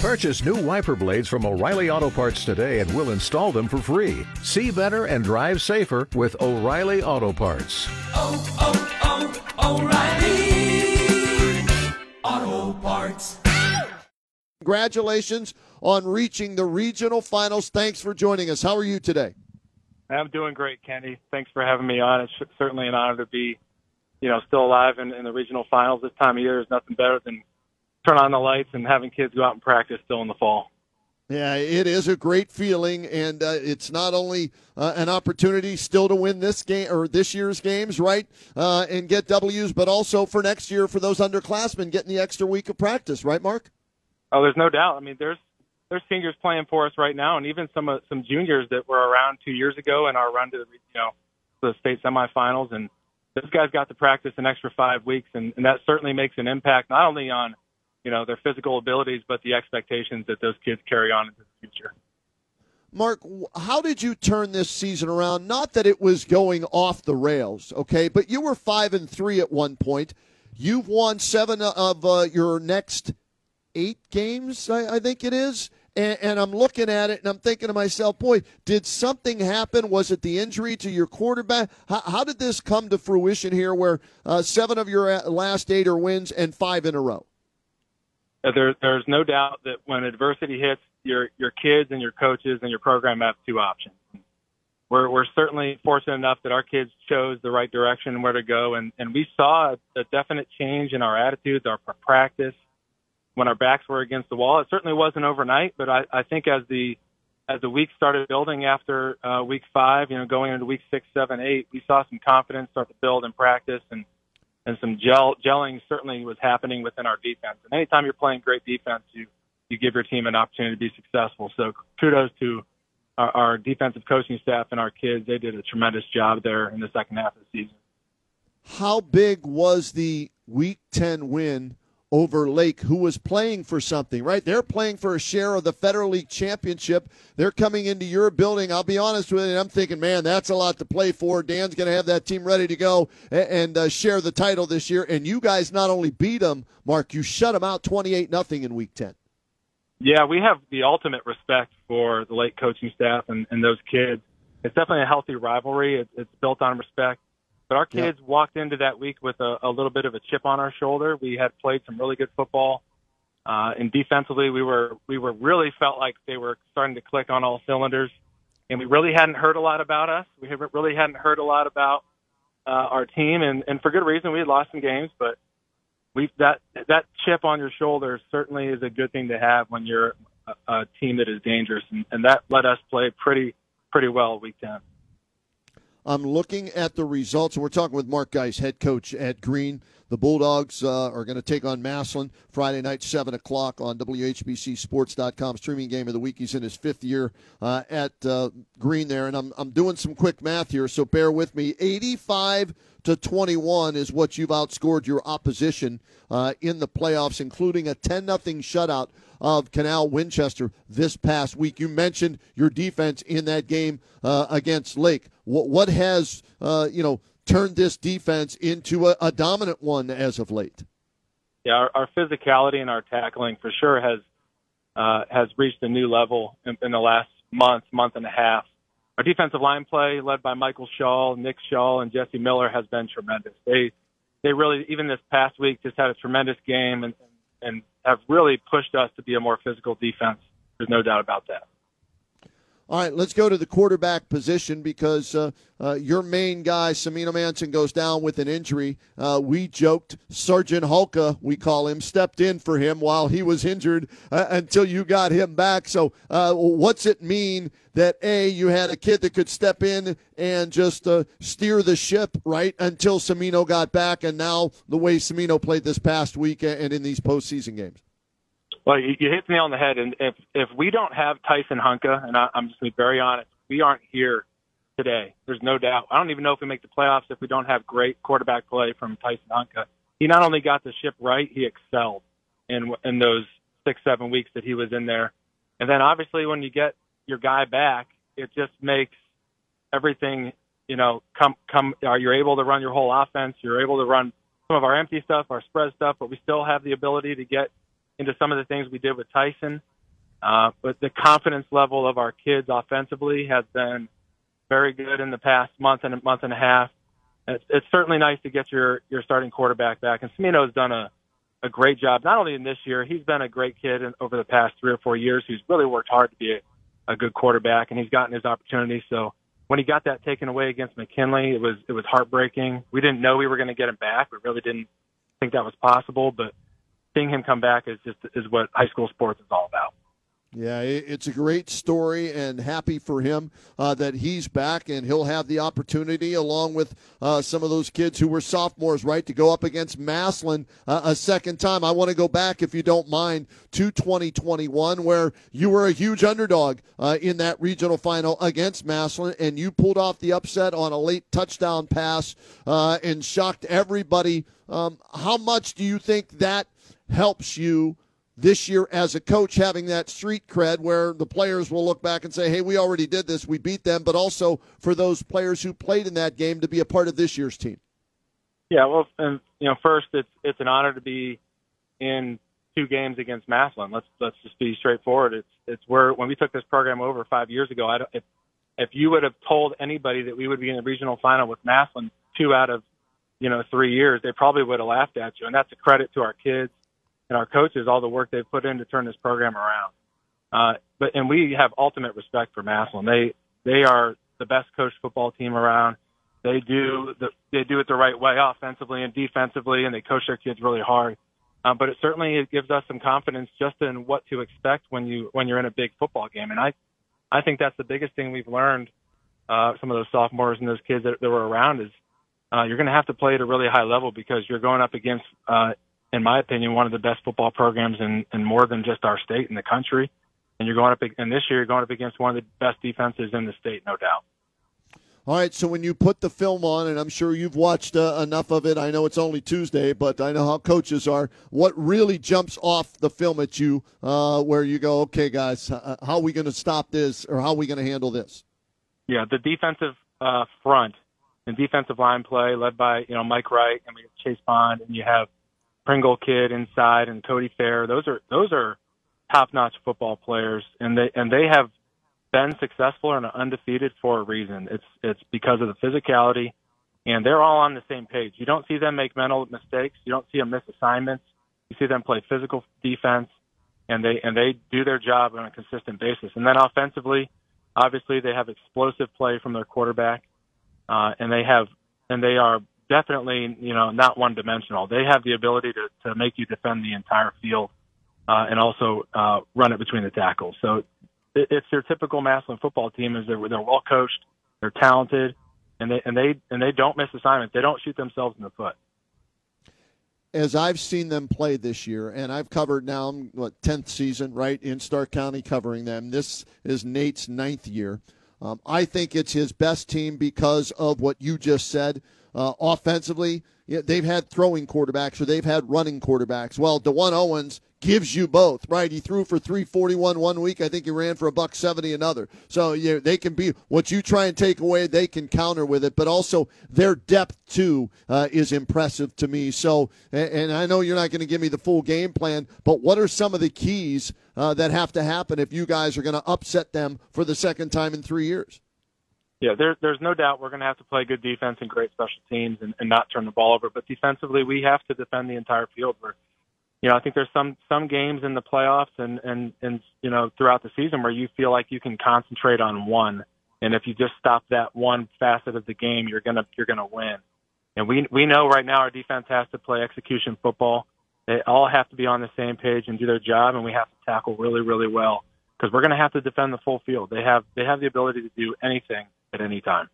Purchase new wiper blades from O'Reilly Auto Parts today and we'll install them for free. See better and drive safer with O'Reilly Auto Parts. Oh, oh, oh, O'Reilly Auto Parts. Congratulations on reaching the regional finals. Thanks for joining us. How are you today? I'm doing great, Kenny. Thanks for having me on. It's certainly an honor to be, you know, still alive in, in the regional finals this time of year. There's nothing better than turn on the lights and having kids go out and practice still in the fall. Yeah, it is a great feeling, and uh, it's not only uh, an opportunity still to win this game or this year's games, right, uh, and get W's, but also for next year for those underclassmen getting the extra week of practice, right, Mark? Oh, there's no doubt. I mean, there's there's seniors playing for us right now, and even some uh, some juniors that were around two years ago in our run to the you know the state semifinals, and those guys got to practice an extra five weeks, and, and that certainly makes an impact not only on you know, their physical abilities, but the expectations that those kids carry on into the future. Mark, how did you turn this season around? Not that it was going off the rails, okay, but you were five and three at one point. You've won seven of uh, your next eight games, I, I think it is. And, and, I'm looking at it and I'm thinking to myself, boy, did something happen? Was it the injury to your quarterback? How, how did this come to fruition here where uh, seven of your uh, last eight are wins and five in a row? Uh, there, there's no doubt that when adversity hits, your your kids and your coaches and your program have two options. We're we're certainly fortunate enough that our kids chose the right direction and where to go, and and we saw a, a definite change in our attitudes, our practice, when our backs were against the wall. It certainly wasn't overnight, but I, I think as the as the week started building after uh, week five, you know, going into week six, seven, eight, we saw some confidence start to build in practice and and some gel gelling certainly was happening within our defense. And anytime you're playing great defense, you you give your team an opportunity to be successful. So kudos to our, our defensive coaching staff and our kids. They did a tremendous job there in the second half of the season. How big was the Week 10 win over Lake, who was playing for something, right? They're playing for a share of the Federal League Championship. They're coming into your building. I'll be honest with you, I'm thinking, man, that's a lot to play for. Dan's going to have that team ready to go and, uh, share the title this year. And you guys not only beat them, Mark, you shut them out 28 nothing in Week 10. Yeah, we have the ultimate respect for the Lake coaching staff and, and those kids. It's definitely a healthy rivalry. It's, it's built on respect. But our kids yep. walked into that week with a, a little bit of a chip on our shoulder. We had played some really good football. Uh, and defensively, we were we were really felt like they were starting to click on all cylinders, and we really hadn't heard a lot about us. We really hadn't heard a lot about uh, our team, and, and for good reason. We had lost some games, but we that that chip on your shoulder certainly is a good thing to have when you're a, a team that is dangerous, and, and that let us play pretty pretty well week ten. I'm looking at the results. and We're talking with Mark Geis, head coach at Green. The Bulldogs uh, are going to take on Massillon Friday night, 7 o'clock on WHBCSports.com. Streaming game of the week. He's in his fifth year uh, at uh, Green there. And I'm, I'm doing some quick math here, so bear with me. 85 to 21 is what you've outscored your opposition uh, in the playoffs, including a 10 0 shutout of Canal Winchester this past week. You mentioned your defense in that game uh, against Lake. What, what has uh, you know turned this defense into a, a, dominant one as of late? Yeah, our, our physicality and our tackling for sure has uh, has reached a new level in, in the last month, month and a half. Our defensive line play, led by Michael Shaw, Nick Shaw, and Jesse Miller, has been tremendous. They they really even this past week just had a tremendous game and and have really pushed us to be a more physical defense. There's no doubt about that. All right, let's go to the quarterback position because uh, uh, your main guy, Samino Manson, goes down with an injury. Uh, we joked Sergeant Hulka, we call him, stepped in for him while he was injured uh, until you got him back. So, uh, what's it mean that A, you had a kid that could step in and just uh, steer the ship, right, until Samino got back, and now the way Samino played this past week and in these postseason games? Well, you, you hit me on the head, and if if we don't have Tyson Hunka, and I, I'm just being very honest, we aren't here today. There's no doubt. I don't even know if we make the playoffs if we don't have great quarterback play from Tyson Hunka. He not only got the ship right, he excelled in in those six seven weeks that he was in there, and then obviously when you get your guy back, it just makes everything you know come come. Uh, you're able to run your whole offense. You're able to run some of our empty stuff, our spread stuff, but we still have the ability to get into some of the things we did with Tyson. Uh, but the confidence level of our kids offensively has been very good in the past month and a month and a half. It's, it's certainly nice to get your your starting quarterback back, and Cimino's done a a great job. Not only in this year, he's been a great kid in, over the past three or four years. Who's really worked hard to be a, a good quarterback, and he's gotten his opportunity. So when he got that taken away against McKinley, it was it was heartbreaking. We didn't know we were going to get him back. We really didn't think that was possible, but seeing him come back is just is what high school sports is all about. Yeah, it's a great story, and happy for him uh, that he's back, and he'll have the opportunity, along with uh, some of those kids who were sophomores, right, to go up against Massillon uh, a second time. I want to go back, if you don't mind, to 2021, where you were a huge underdog uh, in that regional final against Massillon, and you pulled off the upset on a late touchdown pass uh, and shocked everybody. Um, how much do you think that helps you? This year as a coach having that street cred where the players will look back and say, hey, we already did this, we beat them, but also for those players who played in that game to be a part of this year's team? Yeah, well, and you know, first it's it's an honor to be in two games against Massillon. Let's let's just be straightforward. It's it's where when we took this program over five years ago. I don't, if if you would have told anybody that we would be in the regional final with Massillon two out of you know three years, they probably would have laughed at you. And that's a credit to our kids and our coaches all the work they've put in to turn this program around. Uh, but and we have ultimate respect for Massillon. They they are the best coached football team around. They do the they do it the right way offensively and defensively, and they coach their kids really hard. Um, but it certainly it gives us some confidence just in what to expect when you when you're in a big football game. And I I think that's the biggest thing we've learned. Uh, some of those sophomores and those kids that, that were around is uh, you're going to have to play at a really high level because you're going up against uh, in my opinion, one of the best football programs in, in more than just our state in the country. And you're going up, and this year you're going up against one of the best defenses in the state, no doubt. All right, so when you put the film on, and I'm sure you've watched uh, enough of it, I know it's only Tuesday, but I know how coaches are. What really jumps off the film at you uh, where you go, okay, guys, how are we going to stop this or how are we going to handle this? Yeah, the defensive uh, front and defensive line play led by, you know, Mike Wright and we have Chase Bond, and you have Pringle kid inside and Cody Fair. Those are those are top notch football players, and they and they have been successful and undefeated for a reason. It's it's because of the physicality, and they're all on the same page. You don't see them make mental mistakes. You don't see them miss assignments. You see them play physical defense, and they and they do their job on a consistent basis. And then offensively, obviously they have explosive play from their quarterback, uh, and they have and they are definitely, you know, not one dimensional. They have the ability to, to make you defend the entire field uh, and also uh, run it between the tackles. So it, it's your typical Massillon football team. Is they're they're well coached, they're talented, and they and they and they don't miss assignments. They don't shoot themselves in the foot. As I've seen them play this year, and I've covered now what tenth season, right in Stark County, covering them. This is Nate's ninth year. Um, I think it's his best team because of what you just said uh, offensively. Yeah, they've had throwing quarterbacks or they've had running quarterbacks. Well, Dewan Owens gives you both, right? He threw for 341 one week. I think he ran for a buck 70 another. So yeah, they can be what you try and take away, they can counter with it. But also their depth too uh, is impressive to me. So, and, I know you're not going to give me the full game plan, but what are some of the keys uh, that have to happen if you guys are going to upset them for the second time in three years? Yeah, there, there's no doubt we're going to have to play good defense and great special teams and, and not turn the ball over. But defensively, we have to defend the entire field. Where, you know, I think there's some some games in the playoffs and and and you know throughout the season where you feel like you can concentrate on one, and if you just stop that one facet of the game, you're gonna you're gonna win. And we we know right now our defense has to play execution football. They all have to be on the same page and do their job, and we have to tackle really really well because we're going to have to defend the full field. They have they have the ability to do anything at any time.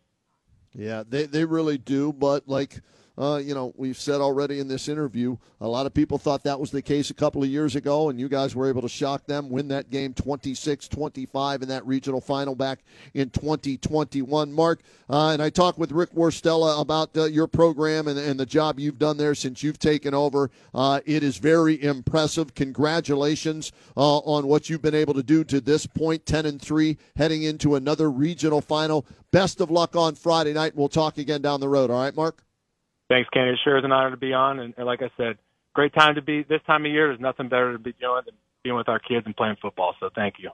Yeah, they, they really do. But like uh, you know, we've said already in this interview, a lot of people thought that was the case a couple of years ago, and you guys were able to shock them, win that game 26 25 in that regional final back in 2021. Mark, uh, and I talked with Rick Warstella about uh, your program and, and, the job you've done there since you've taken over. Uh, it is very impressive. Congratulations uh, on what you've been able to do to this point 10 and 3, heading into another regional final. Best of luck on Friday night. We'll talk again down the road. All right, Mark? Thanks, Kenny. It sure is an honor to be on. And, and like I said, great time to be this time of year. There's nothing better to be doing than being with our kids and playing football. So thank you.